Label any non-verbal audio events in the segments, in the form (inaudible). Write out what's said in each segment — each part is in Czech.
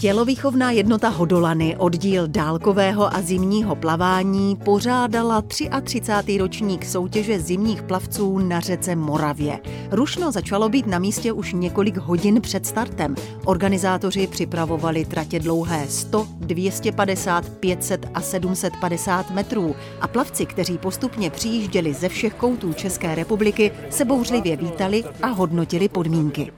Tělovýchovná jednota Hodolany, oddíl dálkového a zimního plavání, pořádala 33. ročník soutěže zimních plavců na řece Moravě. Rušno začalo být na místě už několik hodin před startem. Organizátoři připravovali tratě dlouhé 100, 250, 500 a 750 metrů a plavci, kteří postupně přijížděli ze všech koutů České republiky, se bouřlivě vítali a hodnotili podmínky.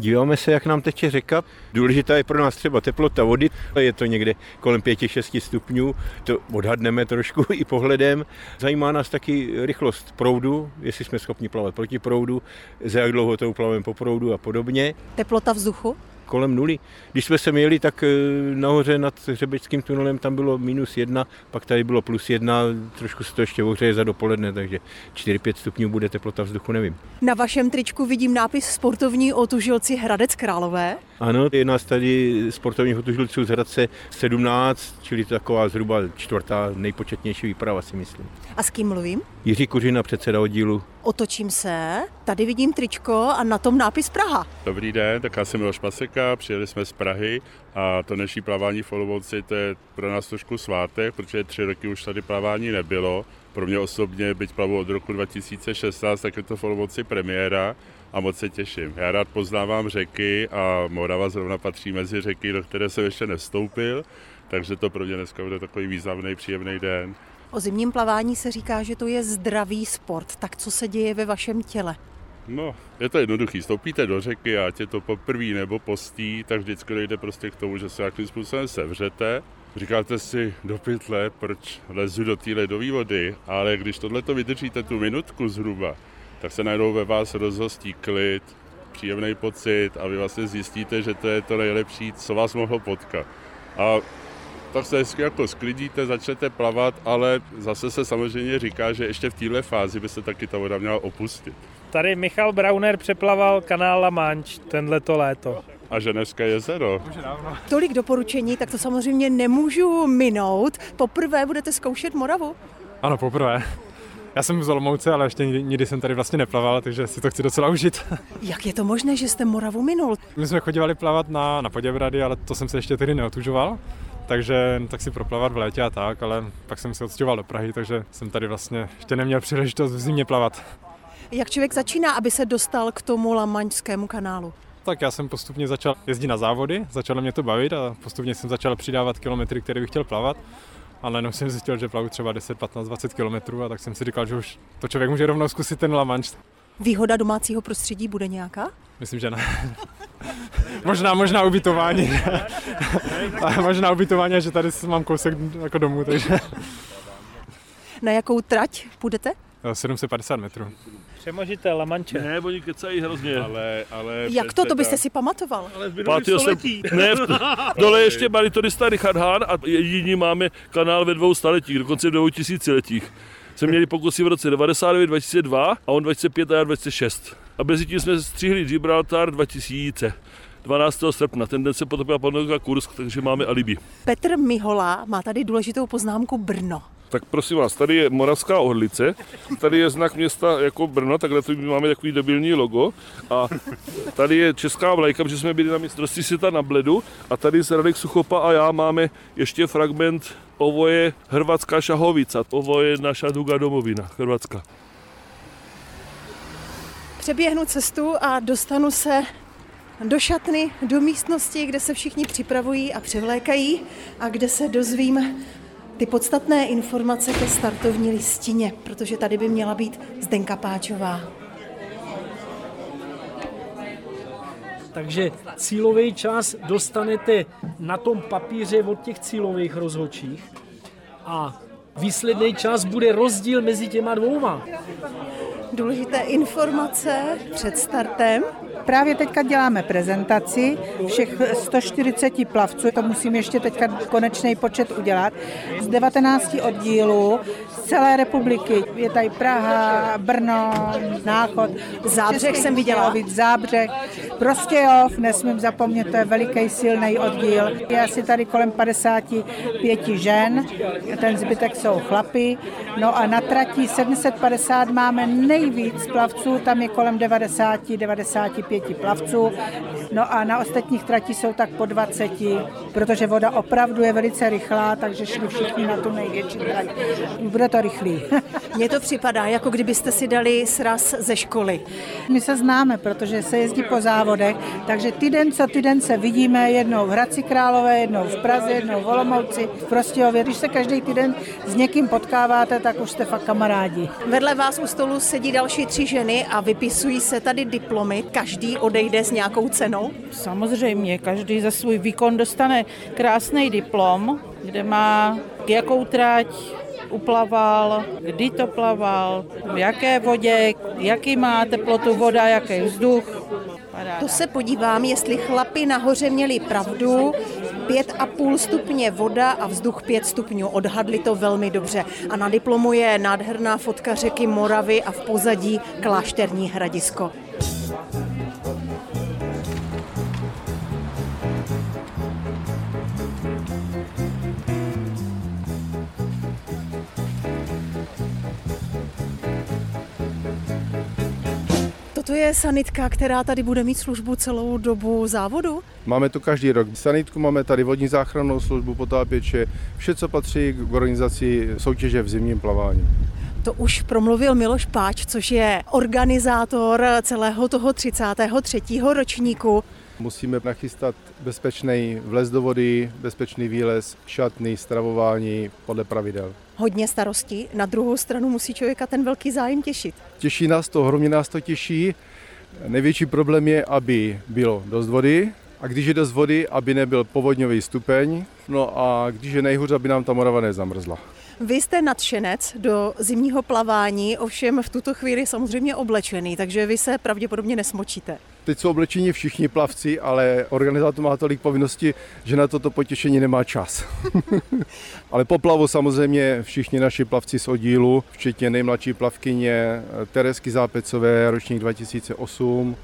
Díváme se, jak nám teče řeka. Důležitá je pro nás třeba teplota vody. Je to někde kolem 5-6 stupňů. To odhadneme trošku i pohledem. Zajímá nás taky rychlost proudu, jestli jsme schopni plavat proti proudu, za jak dlouho to plaveme po proudu a podobně. Teplota vzduchu? Kolem nuly. Když jsme se měli, tak eh, nahoře nad Hřebeckým tunelem tam bylo minus jedna, pak tady bylo plus jedna, trošku se to ještě ohřeje za dopoledne, takže 4-5 stupňů bude teplota vzduchu, nevím. Na vašem tričku vidím nápis sportovní otužilci Hradec Králové. Ano, je nás tady sportovních otužilců z Hradce 17, čili taková zhruba čtvrtá nejpočetnější výprava, si myslím. A s kým mluvím? Jiří Kuřina, předseda oddílu. Otočím se, tady vidím tričko a na tom nápis Praha. Dobrý den, tak já jsem Miloš Paseka, přijeli jsme z Prahy a to dnešní plavání v Olomouci to je pro nás trošku svátek, protože tři roky už tady plavání nebylo. Pro mě osobně, byť plavu od roku 2016, tak je to v Olomouci premiéra a moc se těším. Já rád poznávám řeky a Morava zrovna patří mezi řeky, do které jsem ještě nevstoupil, takže to pro mě dneska bude takový významný, příjemný den. O zimním plavání se říká, že to je zdravý sport. Tak co se děje ve vašem těle? No, je to jednoduchý. Stoupíte do řeky a je to poprvé nebo postí, tak vždycky dojde prostě k tomu, že se nějakým způsobem sevřete. Říkáte si do pytle, proč lezu do té ledové vody, ale když tohle to vydržíte tu minutku zhruba, tak se najednou ve vás rozhostí klid, příjemný pocit a vy vlastně zjistíte, že to je to nejlepší, co vás mohlo potkat. A tak se hezky jako sklidíte, začnete plavat, ale zase se samozřejmě říká, že ještě v téhle fázi by se taky ta voda měla opustit. Tady Michal Brauner přeplaval kanál La Manche tenhleto léto. A Ženevské jezero. Tolik doporučení, tak to samozřejmě nemůžu minout. Poprvé budete zkoušet Moravu? Ano, poprvé. Já jsem z Olomouce, ale ještě nikdy, nikdy jsem tady vlastně neplaval, takže si to chci docela užít. Jak je to možné, že jste Moravu minul? My jsme chodívali plavat na, na Poděbrady, ale to jsem se ještě tedy neotužoval takže tak si proplavat v létě a tak, ale pak jsem se odstěhoval do Prahy, takže jsem tady vlastně ještě neměl příležitost v zimě plavat. Jak člověk začíná, aby se dostal k tomu Lamaňskému kanálu? Tak já jsem postupně začal jezdit na závody, začalo mě to bavit a postupně jsem začal přidávat kilometry, které bych chtěl plavat. Ale jenom jsem zjistil, že plavu třeba 10, 15, 20 kilometrů a tak jsem si říkal, že už to člověk může rovnou zkusit ten La Manche. Výhoda domácího prostředí bude nějaká? Myslím, že ne. (laughs) možná, možná ubytování. (laughs) možná ubytování, že tady mám kousek jako domů, takže... (laughs) Na jakou trať půjdete? 750 metrů. Přemožité Lamanče. Ne, oni kecají hrozně. Ale, ale Jak to, to byste si pamatoval? Ale v jsem, ne, v, dole ještě baritonista Richard Hahn a jediní máme kanál ve dvou staletích, dokonce v dvou tisíciletích. Jsme měli pokusy v roce 99, 2002 a on 2005 a já 2006. A mezi tím jsme stříhli Gibraltar 2000. 12. srpna. Ten den se potopila panovka Kursk, takže máme alibi. Petr Mihola má tady důležitou poznámku Brno. Tak prosím vás, tady je Moravská Orlice, tady je znak města jako Brno, takhle tu máme takový debilní logo. A tady je česká vlajka, protože jsme byli na mistrovství světa na Bledu. A tady se Radek Suchopa a já máme ještě fragment ovo je Hrvatská šahovica, ovo je naša duga domovina, Hrvatska. Přeběhnu cestu a dostanu se do šatny, do místnosti, kde se všichni připravují a převlékají a kde se dozvím ty podstatné informace ke startovní listině, protože tady by měla být Zdenka Páčová. Takže cílový čas dostanete na tom papíře od těch cílových rozhodčích a výsledný čas bude rozdíl mezi těma dvouma. Důležité informace před startem. Právě teďka děláme prezentaci všech 140 plavců, to musím ještě teďka konečný počet udělat, z 19 oddílů z celé republiky. Je tady Praha, Brno, Náchod, Zábřeh jsem viděla. Zábřeh, Prostějov, nesmím zapomnět, to je veliký silný oddíl. Je asi tady kolem 55 žen, ten zbytek jsou chlapy. No a na trati 750 máme nejvíc plavců, tam je kolem 90-95 25 plavců, no a na ostatních trati jsou tak po 20, protože voda opravdu je velice rychlá, takže šli všichni na tu největší trať. Bude to rychlý. (laughs) Mně to připadá, jako kdybyste si dali sraz ze školy. My se známe, protože se jezdí po závodech, takže týden co týden se vidíme jednou v Hradci Králové, jednou v Praze, jednou v Olomouci, v Prostějově. Když se každý týden s někým potkáváte, tak už jste fakt kamarádi. Vedle vás u stolu sedí další tři ženy a vypisují se tady diplomy. Každý odejde s nějakou cenou? Samozřejmě, každý za svůj výkon dostane krásný diplom, kde má jakou trať uplaval, kdy to plaval, v jaké vodě, jaký má teplotu voda, jaký vzduch. To se podívám, jestli chlapi nahoře měli pravdu. Pět a půl stupně voda a vzduch pět stupňů. Odhadli to velmi dobře. A na diplomu je nádherná fotka řeky Moravy a v pozadí klášterní hradisko. Toto je sanitka, která tady bude mít službu celou dobu závodu? Máme to každý rok. Sanitku máme tady vodní záchrannou službu, potápěče, vše, co patří k organizaci soutěže v zimním plavání. To už promluvil Miloš Páč, což je organizátor celého toho 33. ročníku. Musíme nachystat bezpečný vlez do vody, bezpečný výlez, šatny, stravování podle pravidel. Hodně starostí, na druhou stranu musí člověka ten velký zájem těšit. Těší nás to, hromně nás to těší. Největší problém je, aby bylo dost vody, a když je dost vody, aby nebyl povodňový stupeň, no a když je nejhůř, aby nám ta Morava nezamrzla. Vy jste nadšenec do zimního plavání, ovšem v tuto chvíli samozřejmě oblečený, takže vy se pravděpodobně nesmočíte. Teď jsou oblečení všichni plavci, ale organizátor má tolik povinností, že na toto potěšení nemá čas. (laughs) ale po plavu samozřejmě všichni naši plavci z oddílu, včetně nejmladší plavkyně Teresky Zápecové, ročník 2008,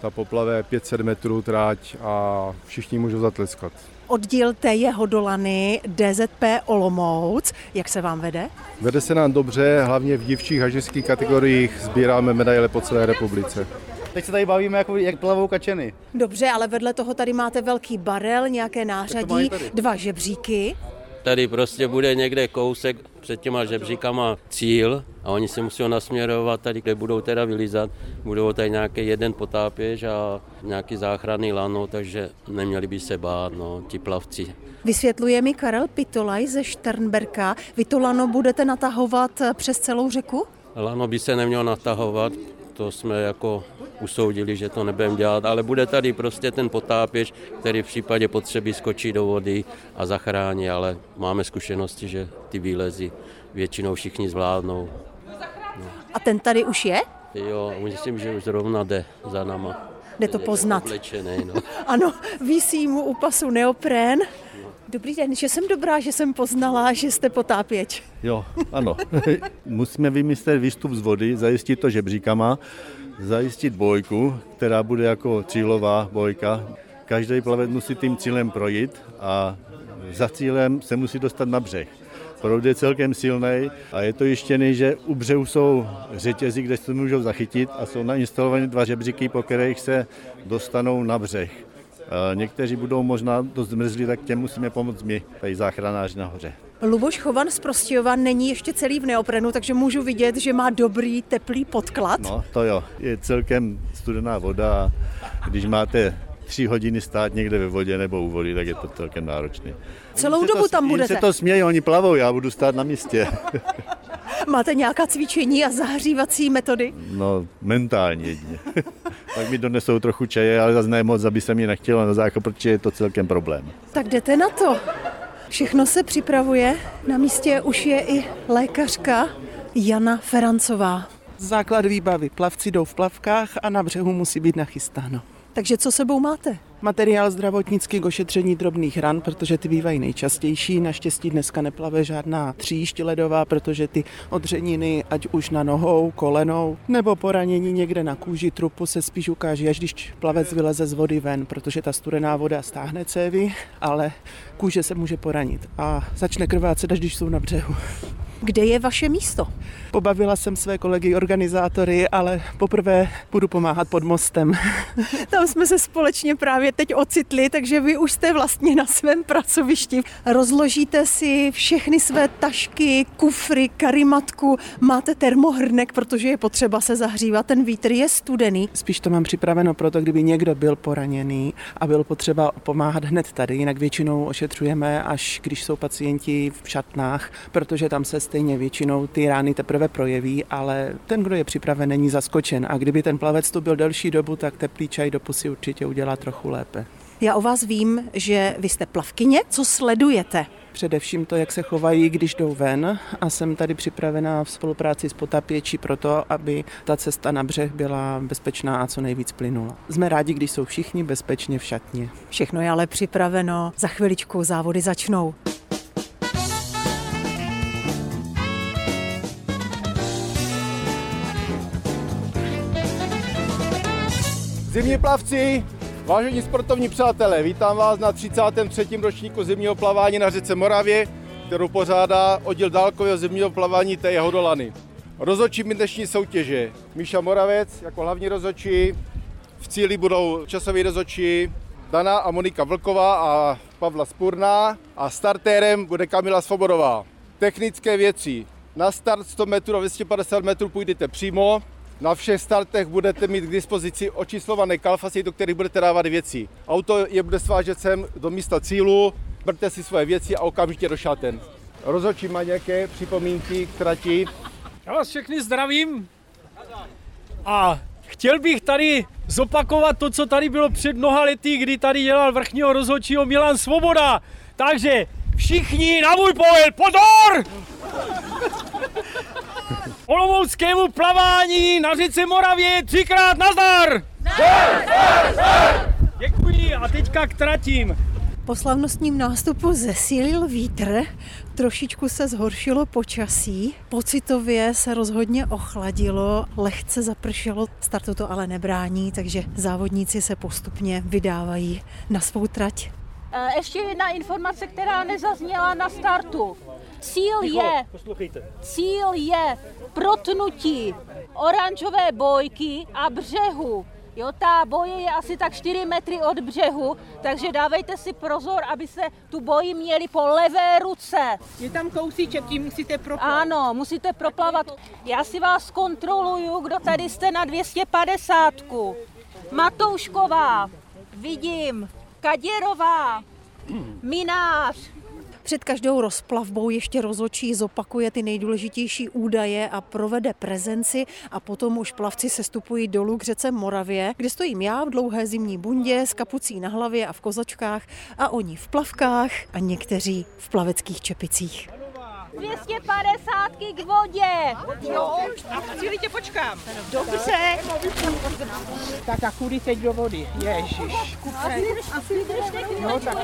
ta poplave 500 metrů tráť a všichni můžou zatleskat. Oddíl té jeho dolany DZP Olomouc, jak se vám vede? Vede se nám dobře, hlavně v dívčích a ženských kategoriích sbíráme medaile po celé republice. Teď se tady bavíme, jako, jak plavou kačeny. Dobře, ale vedle toho tady máte velký barel, nějaké nářadí, dva žebříky. Tady prostě bude někde kousek před těma žebříkama cíl a oni se musí nasměrovat tady, kde budou teda vylízat. Budou tady nějaký jeden potápěč a nějaký záchranný lano, takže neměli by se bát, no, ti plavci. Vysvětluje mi Karel Pitolaj ze Šternberka. Vy to lano budete natahovat přes celou řeku? Lano by se nemělo natahovat, to jsme jako usoudili, že to nebudeme dělat, ale bude tady prostě ten potápěč, který v případě potřeby skočí do vody a zachrání, ale máme zkušenosti, že ty výlezy většinou všichni zvládnou. No. A ten tady už je? Jo, myslím, že už zrovna jde za nama. Jde to poznat. Oblečený, no. (laughs) ano, visí mu u pasu neoprén. Dobrý den, že jsem dobrá, že jsem poznala, že jste potápěč. Jo, ano. (laughs) Musíme vymyslet výstup z vody, zajistit to žebříkama, zajistit bojku, která bude jako cílová bojka. Každý plavec musí tím cílem projít a za cílem se musí dostat na břeh. Proud je celkem silný a je to jištěný, že u břehu jsou řetězy, kde se můžou zachytit a jsou nainstalované dva žebříky, po kterých se dostanou na břeh. Někteří budou možná dost zmrzlí, tak těm musíme pomoct my, tady záchranáři nahoře. Luboš Chovan z Prostějova není ještě celý v neoprenu, takže můžu vidět, že má dobrý teplý podklad. No to jo, je celkem studená voda a když máte tři hodiny stát někde ve vodě nebo u vody, tak je to celkem náročné. Celou dobu to, tam budete? se to smějí, oni plavou, já budu stát na místě. (laughs) Máte nějaká cvičení a zahřívací metody? No, mentálně jedině. (laughs) tak mi donesou trochu čaje, ale zase ne moc, aby se mi nechtělo na záchod, protože je to celkem problém. Tak jdete na to. Všechno se připravuje. Na místě už je i lékařka Jana Ferancová. Základ výbavy. Plavci jdou v plavkách a na břehu musí být nachystáno. Takže co sebou máte? Materiál zdravotnický k ošetření drobných ran, protože ty bývají nejčastější. Naštěstí dneska neplave žádná tříšť ledová, protože ty odřeniny, ať už na nohou, kolenou, nebo poranění někde na kůži trupu se spíš ukáže, až když plavec vyleze z vody ven, protože ta studená voda stáhne cévy, ale kůže se může poranit a začne krvácet, až když jsou na břehu. Kde je vaše místo? Pobavila jsem své kolegy organizátory, ale poprvé budu pomáhat pod mostem. (laughs) Tam jsme se společně právě teď ocitli, takže vy už jste vlastně na svém pracovišti. Rozložíte si všechny své tašky, kufry, karimatku, máte termohrnek, protože je potřeba se zahřívat, ten vítr je studený. Spíš to mám připraveno proto, kdyby někdo byl poraněný a bylo potřeba pomáhat hned tady, jinak většinou ošetřujeme, až když jsou pacienti v šatnách, protože tam se stejně většinou ty rány teprve projeví, ale ten, kdo je připraven, není zaskočen. A kdyby ten plavec tu byl delší dobu, tak teplý čaj do pusy určitě udělá trochu lépe. Já o vás vím, že vy jste plavkyně. Co sledujete? Především to, jak se chovají, když jdou ven a jsem tady připravená v spolupráci s potapěči pro to, aby ta cesta na břeh byla bezpečná a co nejvíc plynula. Jsme rádi, když jsou všichni bezpečně v šatně. Všechno je ale připraveno. Za chviličku závody začnou. Zimní plavci, vážení sportovní přátelé, vítám vás na 33. ročníku zimního plavání na řece Moravě, kterou pořádá oddíl dálkového zimního plavání té Hodolany. Rozočími dnešní soutěže Míša Moravec jako hlavní rozočí, v cíli budou časoví rozočí Dana a Monika Vlková a Pavla Spurná a startérem bude Kamila Svobodová. Technické věci. Na start 100 metrů a 250 metrů půjdete přímo, na všech startech budete mít k dispozici očíslované kalfasy, do kterých budete dávat věci. Auto je bude svážet sem do místa cílu, berte si svoje věci a okamžitě do šaten. Rozhodčí má nějaké připomínky k trati? Já vás všechny zdravím a chtěl bych tady zopakovat to, co tady bylo před mnoha lety, kdy tady dělal vrchního rozhodčího Milan Svoboda. Takže všichni na můj pohled, pozor! Olomouckému plavání na řece Moravě třikrát nazdar! Děkuji a teďka k tratím. Po slavnostním nástupu zesílil vítr, trošičku se zhoršilo počasí, pocitově se rozhodně ochladilo, lehce zapršelo, startu to ale nebrání, takže závodníci se postupně vydávají na svou trať. E, ještě jedna informace, která nezazněla na startu. Cíl je, cíl je protnutí oranžové bojky a břehu. Jo, ta boje je asi tak 4 metry od břehu, takže dávejte si pozor, aby se tu boji měli po levé ruce. Je tam kousíček, tím musíte proplavat. Ano, musíte proplavat. Já si vás kontroluju, kdo tady jste na 250. Matoušková, vidím, Kaděrová, Minář, před každou rozplavbou ještě rozočí zopakuje ty nejdůležitější údaje a provede prezenci a potom už plavci sestupují dolů k řece Moravě, kde stojím já v dlouhé zimní bundě s kapucí na hlavě a v kozačkách a oni v plavkách a někteří v plaveckých čepicích. 250 k vodě. Jo, a v cíli tě počkám. Dobře. Tak a kudy teď do vody? Ježiš. No, tak.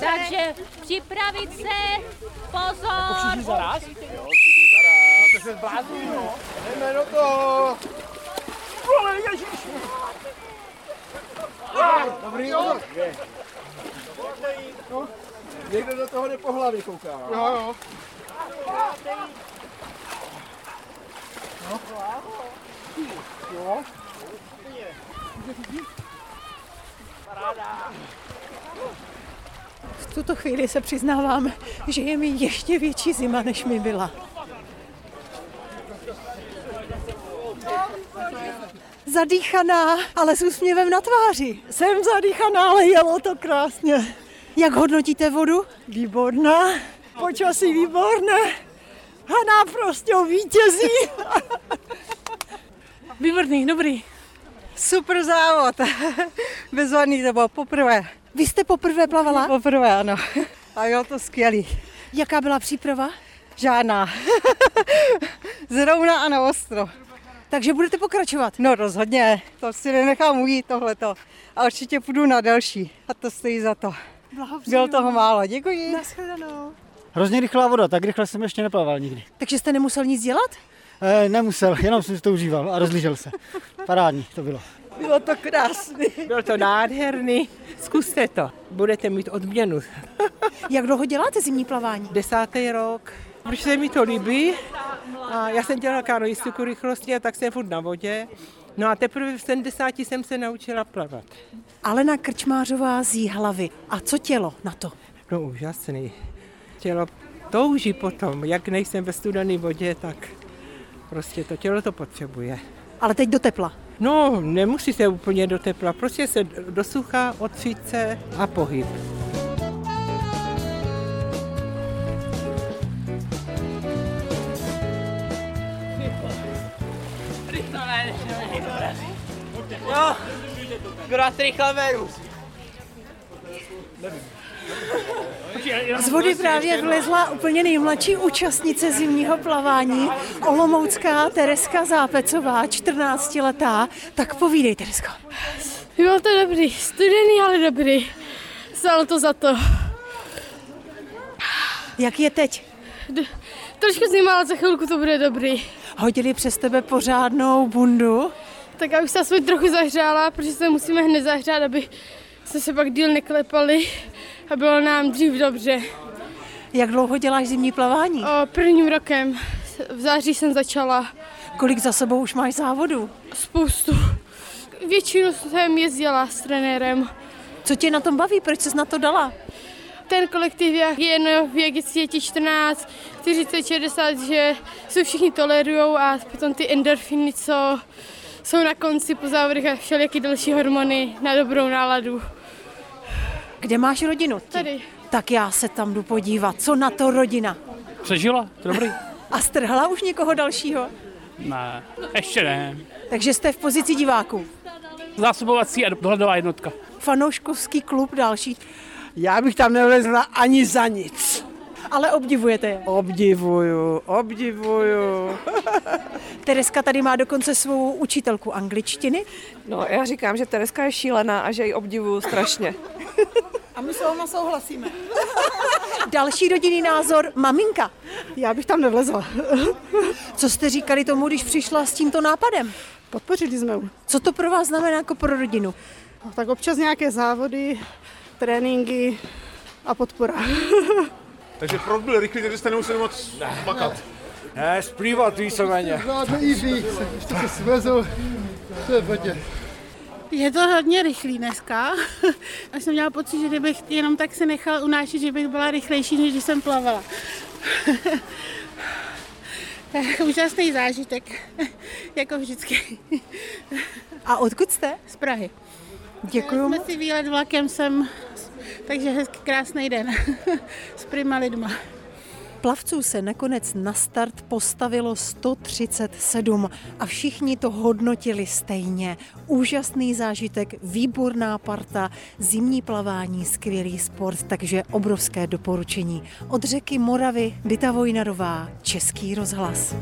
Takže připravit se, pozor. Všichni zaraz? Jo, všichni zaraz. To se zblázní, no. Jdeme do toho. Ale ježiš. Dobrý, jo. No. Někdo do toho jde po hlavě kouká. Jo, jo. No. Jo. Paráda. V tuto chvíli se přiznávám, že je mi ještě větší zima, než mi byla. Zadýchaná, ale s úsměvem na tváři. Jsem zadýchaná, ale jelo to krásně. Jak hodnotíte vodu? Výborná. Počasí výborné. Haná prostě vítězí. (laughs) Výborný, dobrý. Super závod. Bezvadný to bylo poprvé. Vy jste poprvé plavala? Poprvé, ano. A jo, to skvělý. Jaká byla příprava? Žádná. (laughs) Zrovna a na ostro. Takže budete pokračovat? No rozhodně, to si nenechám ujít tohleto. A určitě půjdu na další. A to stojí za to. Bylo toho málo, děkuji. Naschledanou. Hrozně rychlá voda, tak rychle jsem ještě neplaval nikdy. Takže jste nemusel nic dělat? E, nemusel, jenom jsem si to užíval a rozlížel se. Parádní to bylo. Bylo to krásný. Bylo to nádherný. Zkuste to. Budete mít odměnu. Jak dlouho děláte zimní plavání? Desátý rok. Protože se mi to líbí. A já jsem dělala kanoistiku rychlosti a tak jsem furt na vodě. No a teprve v 70 jsem se naučila plavat. Alena Krčmářová z hlavy. A co tělo na to? No úžasný. Tělo touží potom, jak nejsem ve studené vodě, tak prostě to tělo to potřebuje. Ale teď do tepla. No, nemusí se úplně do tepla, prostě se do sucha, otřít se a pohyb. Jo, brát rychle veru. Z vody právě vlezla úplně nejmladší účastnice zimního plavání, olomoucká Tereska Zápecová, 14 letá. Tak povídej, Teresko. Bylo to dobrý, studený, ale dobrý. Stalo to za to. Jak je teď? D- trošku zima, ale za chvilku to bude dobrý. Hodili přes tebe pořádnou bundu? Tak já už se aspoň trochu zahřála, protože se musíme hned zahřát, aby jsme se pak díl neklepali a bylo nám dřív dobře. Jak dlouho děláš zimní plavání? O, prvním rokem. V září jsem začala. Kolik za sebou už máš závodů? Spoustu. Většinu jsem jezdila s trenérem. Co tě na tom baví? Proč jsi na to dala? Ten kolektiv je jen věk děti 14, 40, 60, že se všichni tolerujou a potom ty endorfiny, co jsou na konci po závodech a všelijaké další hormony na dobrou náladu. Kde máš rodinu? Tady. Tak já se tam jdu podívat. Co na to rodina? Přežila, to dobrý. (laughs) A strhla už někoho dalšího? Ne, ještě ne. Takže jste v pozici diváků. Zásobovací a dohledová jednotka. Fanouškovský klub další. Já bych tam nevlezla ani za nic. Ale obdivujete je? Obdivuju, obdivuju. (laughs) Tereska tady má dokonce svou učitelku angličtiny. No, já říkám, že Tereska je šílená a že ji obdivuju strašně. (laughs) A my s váma souhlasíme. (laughs) Další rodinný názor, maminka. Já bych tam nevlezla. Co jste říkali tomu, když přišla s tímto nápadem? Podpořili jsme ho. Co to pro vás znamená jako pro rodinu? No, tak občas nějaké závody, tréninky a podpora. (laughs) Takže prod byl rychlý, takže jste nemuseli moc makat. Ne, splývat víceméně. Žádný easy, ještě se svezl, to je vodě. Je to hodně rychlý dneska. (laughs) A jsem měla pocit, že kdybych jenom tak se nechala unášet, že bych byla rychlejší, než když jsem plavala. (laughs) Úžasný zážitek, jako vždycky. A odkud jste? Z Prahy. Děkuju. Jsme si výlet vlakem sem, takže hezký, krásný den (laughs) s prima lidma. Plavců se nakonec na start postavilo 137 a všichni to hodnotili stejně. Úžasný zážitek, výborná parta, zimní plavání, skvělý sport, takže obrovské doporučení. Od řeky Moravy Dita Vojnarová, Český rozhlas.